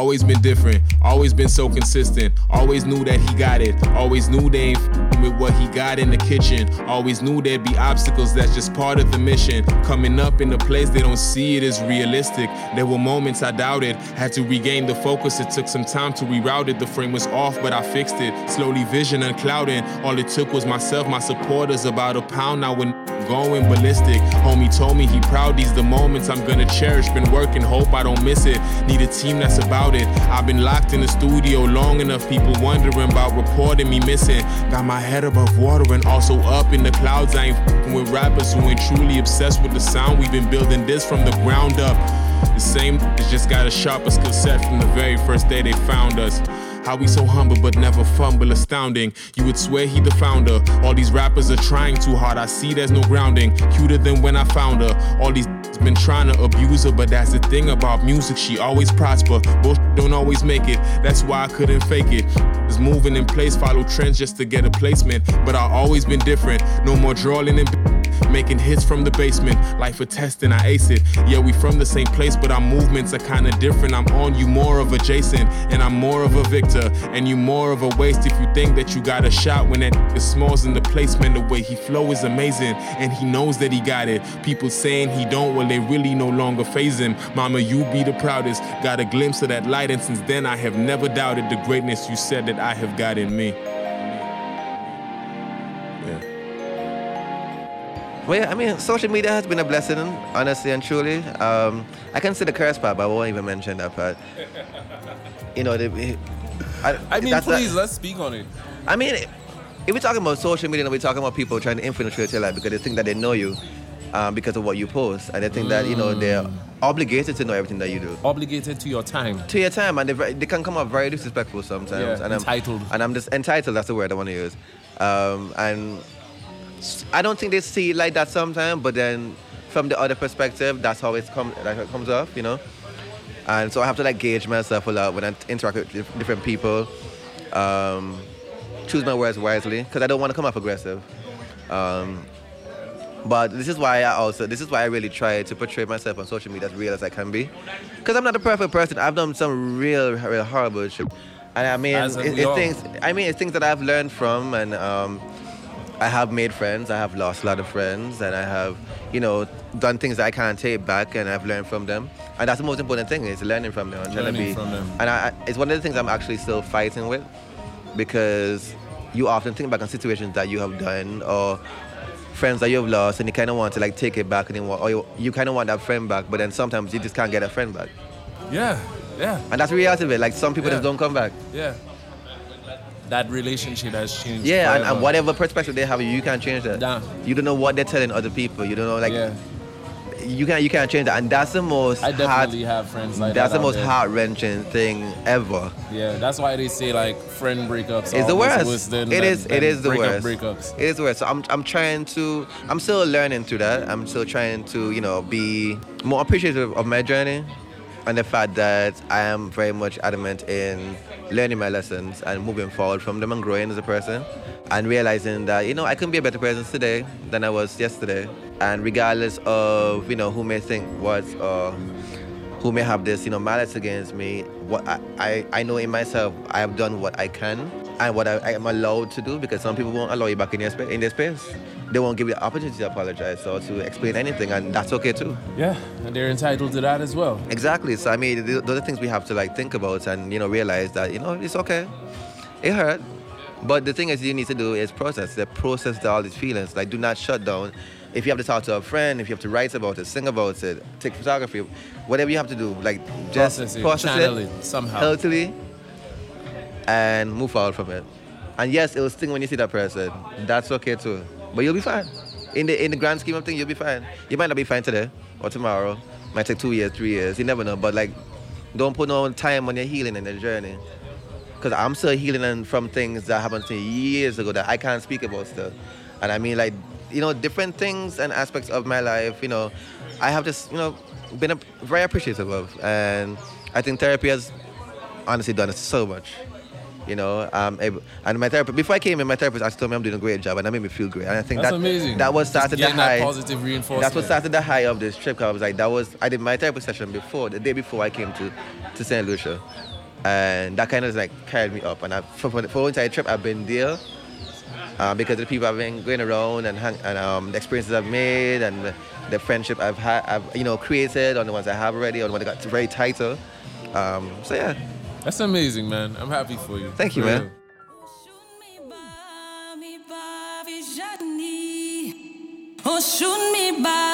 always been different, always been so consistent. Always knew that he got it. Always knew they ain't f***ing with what he got in the kitchen. Always knew there'd be obstacles, that's just part of the mission. Coming up in a place they don't see it as realistic. There were moments I doubted, had to regain the focus. It took some time to reroute it. The frame was off, but I fixed it. Slowly vision unclouding. All it took was myself, my supporters, about a pound now when going ballistic. Homie told me he proud, these the moments I'm gonna cherish. Been working, hope I don't miss it. Need a team that's about it. I've been locked in the studio long enough, people wondering about reporting me missing. Got my head above water and also up in the clouds. I ain't fing with rappers who ain't truly obsessed with the sound. We've been building this from the ground up. The same it's just got a sharper skill set from the very first day they found us. How we so humble but never fumble, astounding. You would swear he the founder. All these rappers are trying too hard. I see there's no grounding. Cuter than when I found her. All these been trying to abuse her, but that's the thing about music. She always prosper. Bullshit don't always make it. That's why I couldn't fake it. it. Is moving in place, follow trends just to get a placement. But I always been different. No more drawing and making hits from the basement. Life a test and I ace it. Yeah, we from the same place, but our movements are kinda different. I'm on you more of a Jason, and I'm more of a Victor, and you more of a waste if you think that you got a shot when that is smalls in the placement. The way he flow is amazing, and he knows that he got it. People saying he don't, well they really no longer phase him. Mama, you be the proudest. Got a glimpse of that light, and since then I have never doubted the greatness you said that I have got in me. Yeah. Well, yeah, I mean, social media has been a blessing, honestly and truly. Um, I can say the curse part, but I won't even mention that part. You know, the, I, I mean, that's a- please, let's speak on it. I mean, if we're talking about social media, and we're talking about people trying to infiltrate your life because they think that they know you um, because of what you post, and they think that you know they're obligated to know everything that you do. Obligated to your time. To your time, and they, they can come up very disrespectful sometimes. Yeah, and entitled. I'm, and I'm just entitled. That's the word I want to use. Um, and I don't think they see it like that sometimes, but then from the other perspective, that's how it comes. Like it comes off, you know. And so I have to like gauge myself a lot when I interact with different people. Um, choose my words wisely because I don't want to come off aggressive. Um, but this is why I also this is why I really try to portray myself on social media as real as I can be, because I'm not a perfect person. I've done some real, real horrible shit, and I mean, As it, it's things. I mean, it's things that I've learned from, and um, I have made friends. I have lost a lot of friends, and I have, you know, done things that I can't take back, and I've learned from them. And that's the most important thing is learning from them and trying to Learning be. from them. And I- it's one of the things I'm actually still fighting with, because you often think back on situations that you have done or friends that you've lost, and you kind of want to like take it back, and you want, or you, you kind of want that friend back, but then sometimes you just can't get a friend back. Yeah, yeah, And that's the reality of it. Like some people Yeah. just don't come back. yeah. That relationship has changed. Yeah, and, and whatever perspective they have, you can't change that. yeah. You don't know what they're telling other people. You don't know like you can't you can't change that, and that's the most I definitely heart, have friends like that's that. That's the most heart wrenching thing ever. Yeah, that's why they say like friend breakups. are It's the worst. worse than, It than- is. It than is the worst. Breakups. It is the worst. So I'm, I'm trying to. I'm still learning through that. I'm still trying to, you know, be more appreciative of my journey, and the fact that I am very much adamant in learning my lessons and moving forward from them and growing as a person, and realizing that you know I can be a better person today than I was yesterday, and regardless of you know who may think what or who may have this, you know, malice against me, what I, I, I know in myself, I have done what I can and what I, am allowed to do because some people won't allow you back in their, spa- in their space. They won't give you the opportunity to apologize or to explain anything, and that's okay too. Yeah, and they're entitled to that as well. Exactly. So I mean, those are things we have to like think about and you know realize that you know it's okay. It hurt, but the thing is you need to do is process. The process all these feelings. Like do not shut down. If you have to talk to a friend, if you have to write about it, sing about it, take photography, whatever you have to do, like just Process it, process it, it somehow. healthily, and move forward from it. And yes, it will sting when you see that person. That's okay too. But you'll be fine. In the in the grand scheme of things, you'll be fine. You might not be fine today or tomorrow. Might take two years, three years. You never know. But like, don't put no time on your healing and your journey. Cause I'm still healing from things that happened to me years ago that I can't speak about still. And I mean like, you know, different things and aspects of my life, you know, I have just, you know, been a, very appreciative of. And I think therapy has honestly done so much. You know, um, and my therapist before I came in, my therapist actually told me I'm doing a great job, and that made me feel great. And I think That's that amazing. that was started the getting that high. positive reinforcement. That's what started the high of this trip. 'cause I was like, that was I did my therapy session before the day before I came to to Saint Lucia, and that kind of like carried me up. And I, for for for the entire trip, I've been there. Uh, because of the people I've been going around and, hang, and um, the experiences I've made and the, the friendship I've had, I've you know created on the ones I have already, on the ones that got very tighter. Um, so yeah, That's amazing, man. I'm happy for you. Thank you, For man. real. Oh, shoot me by,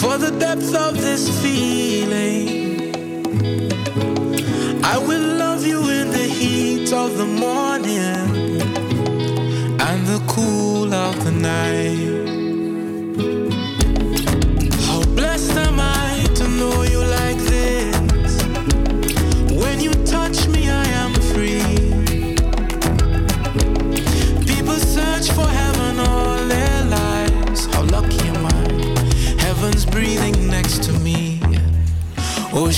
for the depth of this feeling. I will love you in the heat of the morning and the cool of the night. Oh,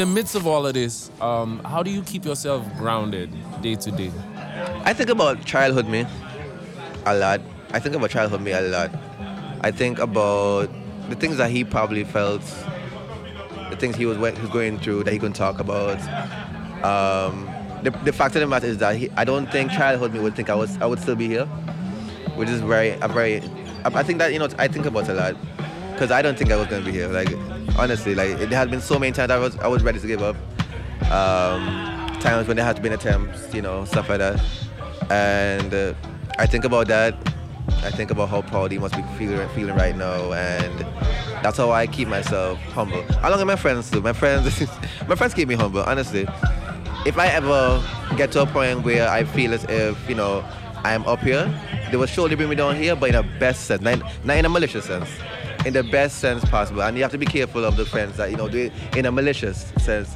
the midst of all of this, um, how do you keep yourself grounded day to day? I think about childhood me a lot. I think about childhood me a lot. I think about the things that he probably felt, the things he was, he was going through that he couldn't talk about. Um, the, the fact of the matter is that he, I don't think childhood me would think I was I would still be here, which is very a very. I, I think that you know I think about a lot because I don't think I was gonna be here. Like honestly, like it had been so many times I was I was ready to give up. Um, times when there had been attempts, you know, stuff like that. And uh, I think about that. I think about how proud he must be feeling, feeling right now, and that's how I keep myself humble. Along with my friends too. My friends, my friends keep me humble. Honestly, if I ever get to a point where I feel as if you know I am up here, they will surely bring me down here, but in a best sense, not, not in a malicious sense. In the best sense possible. And you have to be careful of the friends that, you know, do it in a malicious sense.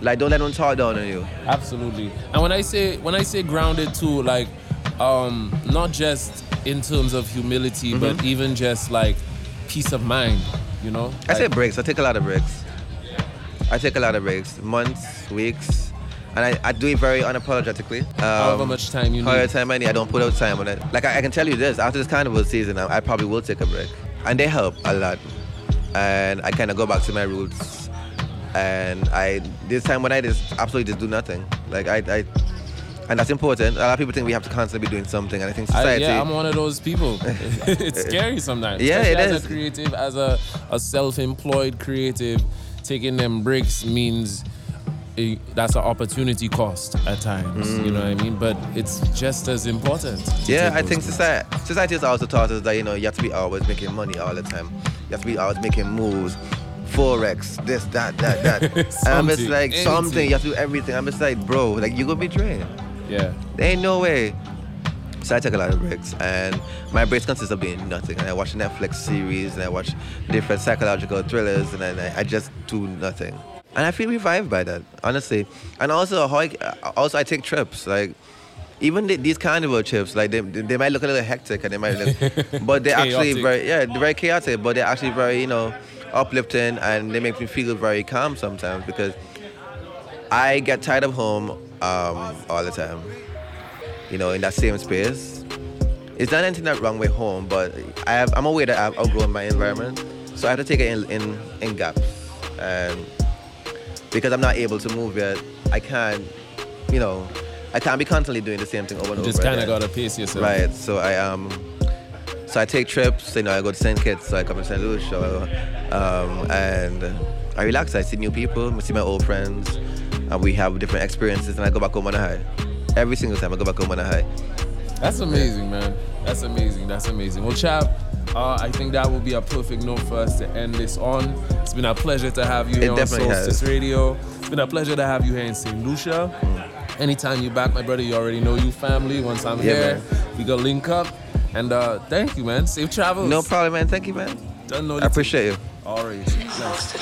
Like, don't let them talk down on you. Absolutely. And when I say when I say grounded too, like um not just in terms of humility, Mm-hmm. but even just like peace of mind, you know? I say breaks. I take a lot of breaks. I take a lot of breaks, months, weeks, and I, I do it very unapologetically. Um, However much time you However need. time I need, I don't put out time on it. Like I, I can tell you this, after this carnival season, I, I probably will take a break, and they help a lot. And I kind of go back to my roots, and I this time when I just absolutely just do nothing. Like I, I and that's important. A lot of people think we have to constantly be doing something, and I think I- society. yeah, I'm one of those people. it's scary sometimes. Yeah, especially it as is. a creative, as a, a self-employed creative, taking them breaks means that's an opportunity cost at times. You know what I mean? But it's just as important. Mm. Yeah, I think society, society has also taught us that you know you have to be always making money all the time. You have to be always making moves, forex, this, that, that, that. and I'm just like anything. something. You have to do everything. I'm just like, bro, like you gonna be drained. Yeah. There ain't no way. So I take a lot of breaks, and my breaks consist of doing nothing. And I watch Netflix series, and I watch different psychological thrillers, and I, I just do nothing. And I feel revived by that, honestly. And also, how I, also I take trips, like even the, these carnival trips, like they, they might look a little hectic, and they might look, but they're actually very yeah, they're very chaotic, but they're actually very you know uplifting, and they make me feel very calm sometimes because I get tired of home um, all the time. You know, in that same space. It's not anything that wrong with home, but I have, I'm aware that I've outgrown my environment, so I have to take it in in, in gaps. And because I'm not able to move yet, I can't, you know, I can't be constantly doing the same thing over and over. You just kind of gotta pace yourself. Right. So I um, so I take trips. You know, I go to St. Kitts. So I come to St. Lucia, so, um, and I relax. I see new people. I see my old friends, and we have different experiences. And I go back home on a high. Every single time I go back home on a high. That's amazing, man. That's amazing. That's amazing. Well, chap, uh, I think that will be a perfect note for us to end this on. It's been a pleasure to have you It here on definitely Soulstice has. Radio. It's been a pleasure to have you here in St. Lucia. Anytime you back, my brother, you already know you family. Once I'm Yeah, here, we go link up. And uh, thank you, man. Safe travels. No problem, man. Thank you, man. Don't know I appreciate you. All right. Nice.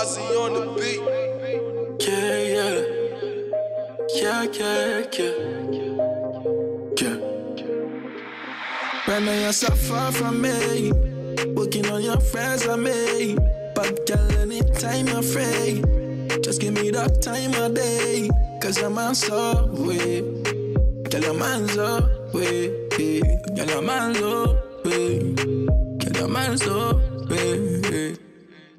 Ozzy on the beat. Yeah, yeah. Yeah, yeah, yeah. Yeah. Right now you're so far from me. Working on your friends I made. But girl, anytime you're free. Just give me that time of day. Cause your man's so way. Girl, man's so way. Girl, man's so way. Girl, man's so way.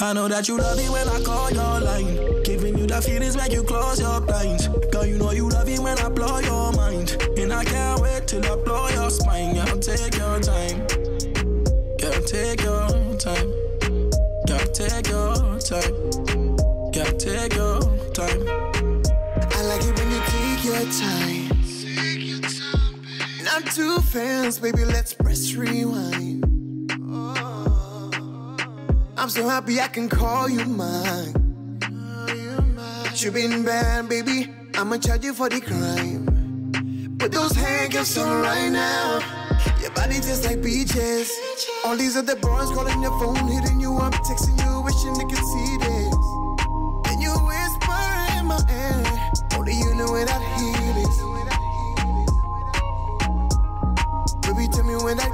I know that you love it when I call your line. Giving you the feelings when you close your blinds. Girl, you know you love it when I blow your mind. And I can't wait till I blow your spine. Girl, take your time. Girl, take your time. Girl, take your time. Girl, take your time. I like it when you take your time. Take your time, baby. Not too fast, baby. Let's press rewind. I'm so happy I can call you mine. You been bad, baby. I'ma charge you for the crime. Put those handcuffs on right now. Your body just like beaches. All these other boys calling your phone, hitting you up, texting you, wishing they could see this. And you whisper in my ear, only you know where that heat is. Baby, tell me where that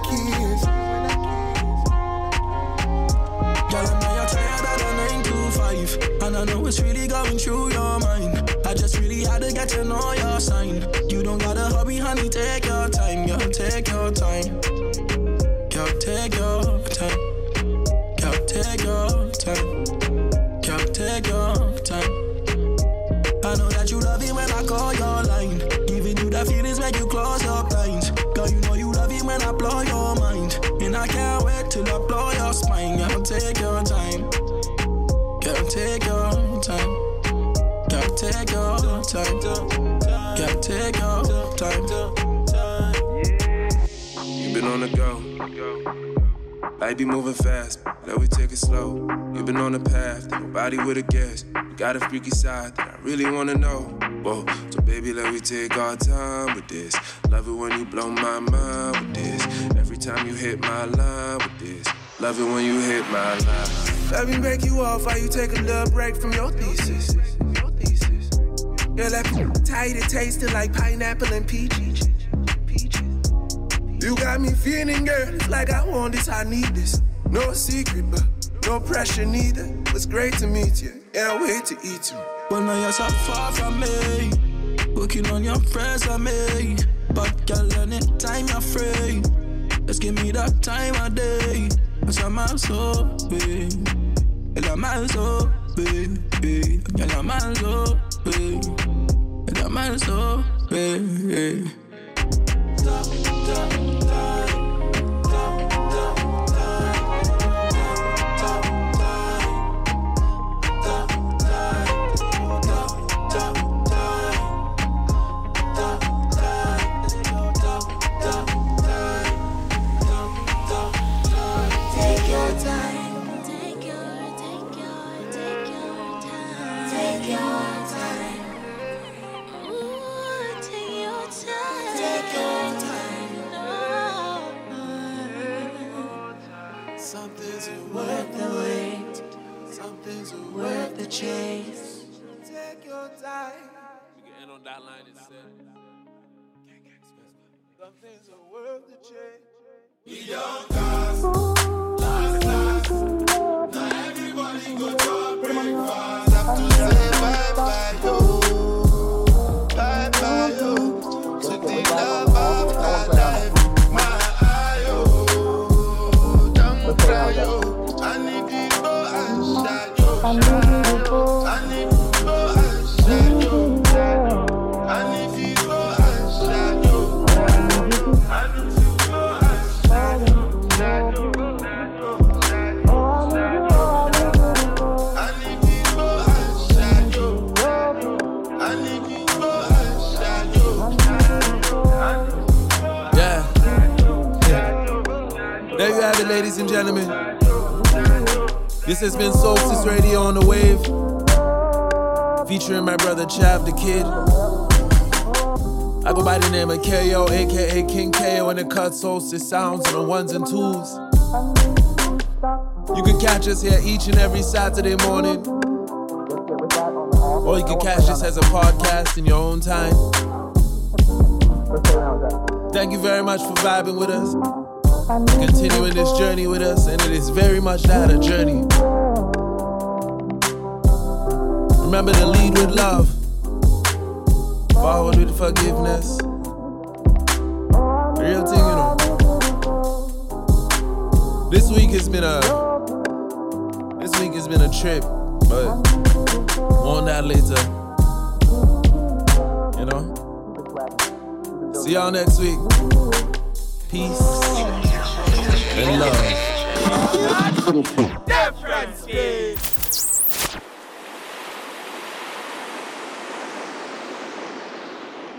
I know it's really going through your mind. I just really had to get to know your sign. You don't gotta hurry, honey, take your time. Girl, take your time. Girl, take your time. Girl, take your time. Girl, take your time. I know that you love it when I call your line. Giving you the feelings when you close your blinds. Girl, you know you love it when I blow your mind. And I can't wait till I blow your spine. Girl, take your time. Girl, take your time. Gotta take your time. Gotta take your time. You've been on the go. Life be moving fast, but let we take it slow. You've been on the path that nobody would've guessed. You got a freaky side that I really wanna know. Whoa, so baby, let me take our time with this. Love it when you blow my mind with this. Every time you hit my line with this. Love it when you hit my line. Let me break you off while you take a little break from your thesis. Your Yeah, that tight, it tasted like pineapple and peaches. You got me feeling, girl, it's like I want this, I need this. No secret, but no pressure neither. It's great to meet you, can't wait to eat you. But now you're so far from me. Working on your friends I me. But girl, anytime you're free. Just give me that time of day. So big. And I'm out so big. And I'm out so big. Stop, stop. Can end on that line instead. Some things are worth the chase. We don't cause This has been Soulstice Radio on the Wave, featuring my brother Chavdakid. I go by the name of Kayo, aka King Kayo, and it cuts Soulstice sounds on the ones and twos. You can catch us here each and every Saturday morning. Or you can catch us as a podcast in your own time. Thank you very much for vibing with us continuing this journey with us, and it is very much that a journey. Remember to lead with love, forward with forgiveness. Real thing, you know. This week has been a this week has been a trip, but more on that later. You know. See y'all next week. Peace and love. Difference